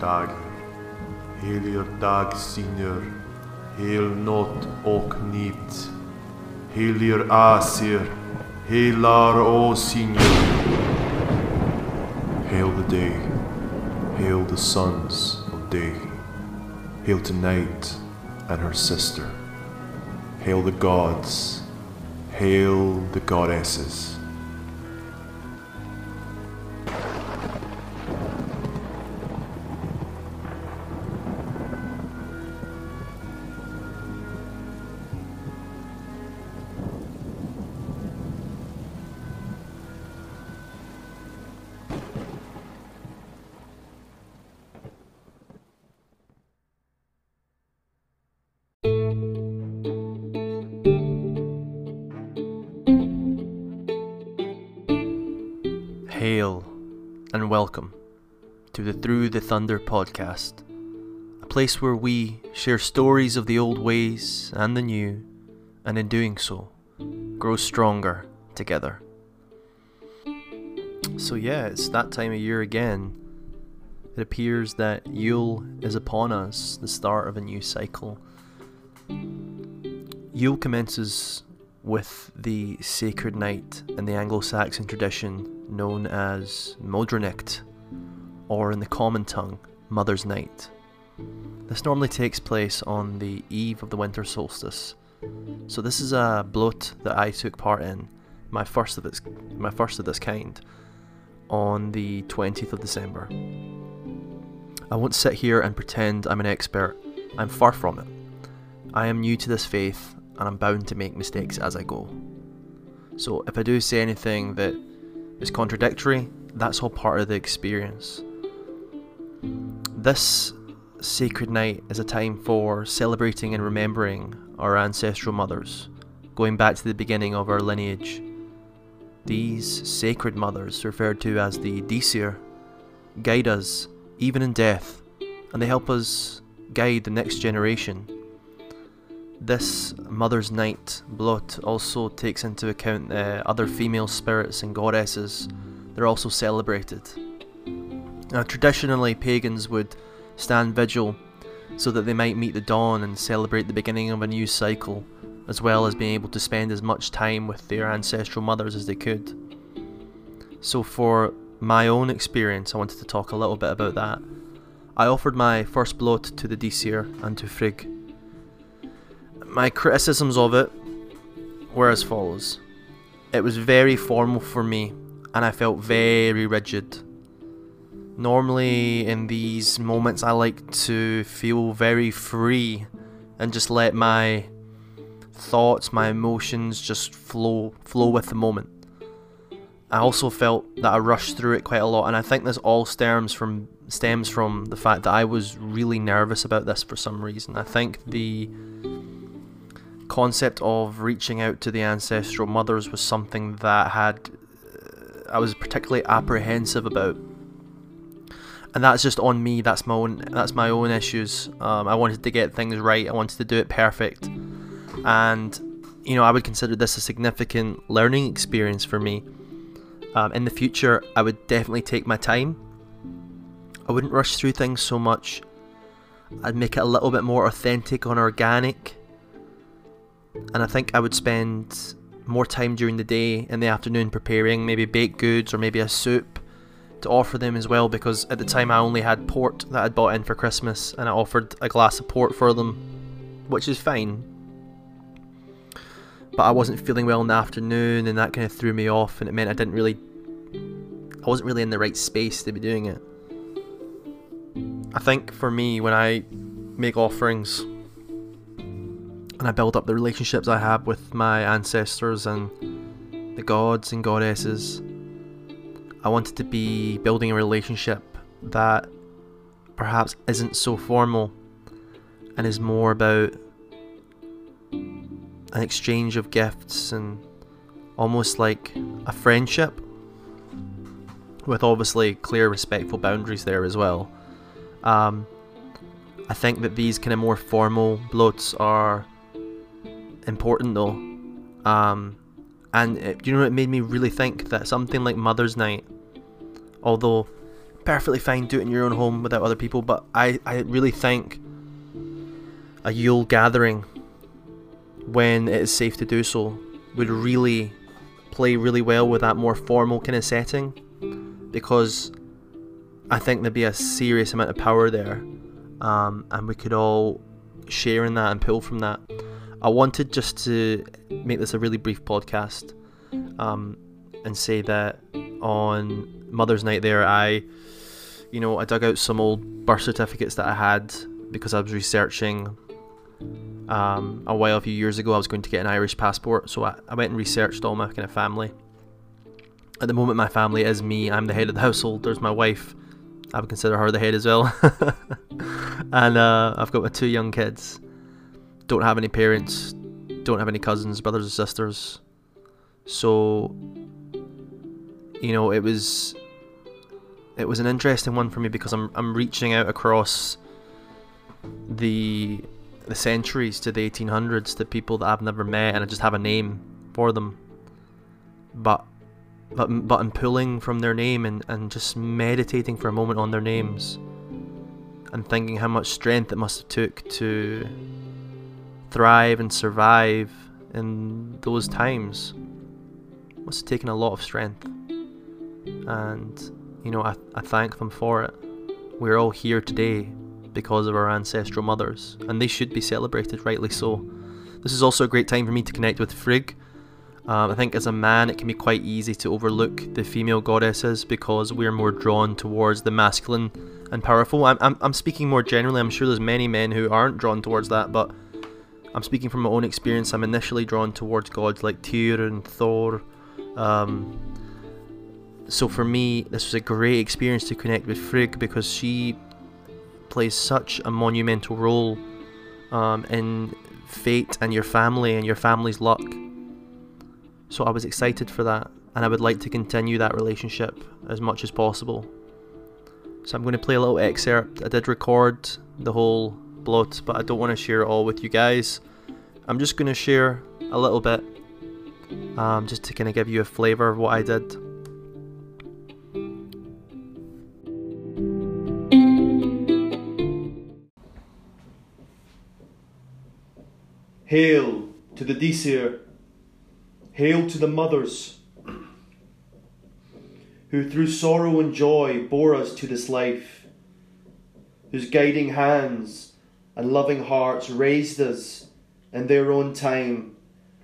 dag. Helier dag, Signor. Hail not och nit. Helier asir. Hailar o Signor. Hail the day. Hail the sons of day. Hail to night and her sister. Hail the gods. Hail the goddesses. And welcome to the Through the Thunder podcast, a place where we share stories of the old ways and the new, and in doing so, grow stronger together. So, yeah, it's that time of year again. It appears that Yule is upon us, the start of a new cycle. Yule commences with the sacred night in the Anglo Saxon tradition known as Mōdraniht, or in the common tongue, Mother's Night. This normally takes place on the eve of the winter solstice. So this is a blot that I took part in, my first of its my first of this kind, on the 20th of December. I won't sit here and pretend I'm an expert. I'm far from it. I am new to this faith and I'm bound to make mistakes as I go. So if I do say anything that is contradictory, that's all part of the experience. This sacred night is a time for celebrating and remembering our ancestral mothers, going back to the beginning of our lineage. These sacred mothers, referred to as the Disir, guide us even in death, and they help us guide the next generation this Mother's Night blot also takes into account uh, other female spirits and goddesses. They're also celebrated. Now, traditionally, pagans would stand vigil so that they might meet the dawn and celebrate the beginning of a new cycle, as well as being able to spend as much time with their ancestral mothers as they could. So, for my own experience, I wanted to talk a little bit about that. I offered my first blot to the Disir and to Frigg my criticisms of it were as follows. It was very formal for me, and I felt very rigid. Normally, in these moments, I like to feel very free and just let my thoughts, my emotions just flow flow with the moment. I also felt that I rushed through it quite a lot, and I think this all stems from stems from the fact that I was really nervous about this for some reason. I think the concept of reaching out to the ancestral mothers was something that had uh, I was particularly apprehensive about. And that's just on me. That's my own. That's my own issues. Um, I wanted to get things right. I wanted to do it perfect, and you know I would consider this a significant learning experience for me. Um, in the future, I would definitely take my time. I wouldn't rush through things so much. I'd make it a little bit more authentic and organic and I think I would spend more time during the day in the afternoon preparing maybe baked goods or maybe a soup to offer them as well because at the time I only had port that I'd bought in for Christmas and I offered a glass of port for them, which is fine. But I wasn't feeling well in the afternoon and that kind of threw me off and it meant I didn't really I wasn't really in the right space to be doing it. I think for me when I make offerings and I build up the relationships I have with my ancestors and the gods and goddesses. I wanted to be building a relationship that perhaps isn't so formal and is more about an exchange of gifts and almost like a friendship with obviously clear respectful boundaries there as well. Um, I think that these kind of more formal blots are important though. Um, and it, you know, it made me really think that something like Mother's Night, although perfectly fine do it in your own home without other people, but I, I really think a Yule gathering, when it is safe to do so, would really play really well with that more formal kind of setting because I think there'd be a serious amount of power there um, and we could all share in that and pull from that. I wanted just to make this a really brief podcast um, and say that on Mother's Night there, I, you know, I dug out some old birth certificates that I had because I was researching. Um, a while, a few years ago, I was going to get an Irish passport, so I, I went and researched all my kind of family. At the moment, my family is me. I'm the head of the household. There's my wife. I would consider her the head as well. and uh, I've got my two young kids. Don't have any parents. Don't have any cousins, brothers or sisters. So, you know, it was it was an interesting one for me because I'm I'm reaching out across the the centuries to the 1800s to people that I've never met and I just have a name for them. But but but I'm pulling from their name and, and just meditating for a moment on their names and thinking how much strength it must have took to thrive and survive in those times. Must have taken a lot of strength. And, you know, I, I thank them for it. We're all here today because of our ancestral mothers, and they should be celebrated, rightly so. This is also a great time for me to connect with Frigg. Um, I think as a man, it can be quite easy to overlook the female goddesses because we're more drawn towards the masculine and powerful. I'm, I'm, I'm speaking more generally, I'm sure there's many men who aren't drawn towards that, but I'm speaking from my own experience. I'm initially drawn towards gods like Tyr and Thor. Um, so for me, this was a great experience to connect with Frigg because she plays such a monumental role um, in fate and your family and your family's luck. So I was excited for that, and I would like to continue that relationship as much as possible. So I'm going to play a little excerpt. I did record the whole but I don't want to share it all with you guys. I'm just going to share a little bit, um, just to kind of give you a flavour of what I did. Hail to the Disir, hail to the mothers who through sorrow and joy bore us to this life, whose guiding hands and loving hearts raised us in their own time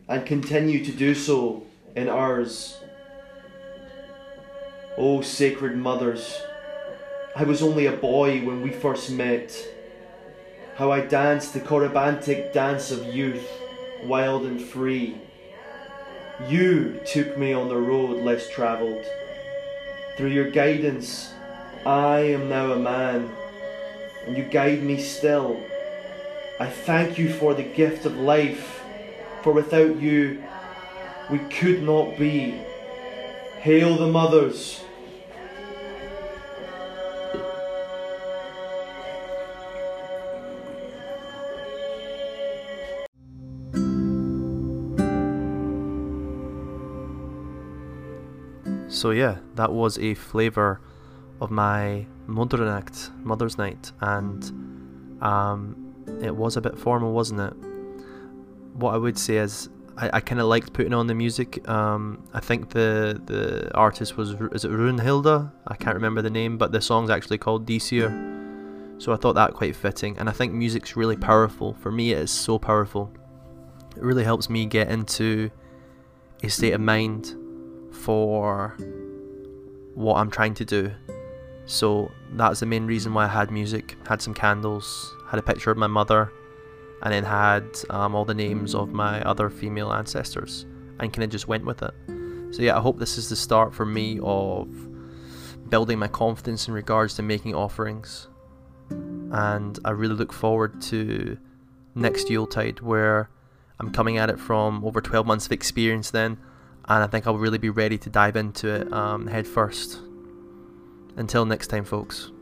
and continue to do so in ours. O oh, sacred mothers, I was only a boy when we first met. How I danced the corybantic dance of youth, wild and free. You took me on the road less travelled through your guidance, I am now a man, and you guide me still. I thank you for the gift of life, for without you, we could not be. Hail the mothers! So yeah, that was a flavour of my Mōdraniht, Mother's Night, and um, it was a bit formal, wasn't it? What I would say is I, I kind of liked putting on the music. Um, I think the the artist was is it Runhilda? I can't remember the name, but the song's actually called Disir. So I thought that quite fitting, and I think music's really powerful. For me, it is so powerful. It really helps me get into a state of mind for what I'm trying to do. So that's the main reason why I had music. Had some candles, had a picture of my mother, and then had um, all the names of my other female ancestors, and kind of just went with it. So yeah, I hope this is the start for me of building my confidence in regards to making offerings. And I really look forward to next Yuletide where I'm coming at it from over 12 months of experience then and I think I'll really be ready to dive into it um, head first. Until next time, folks.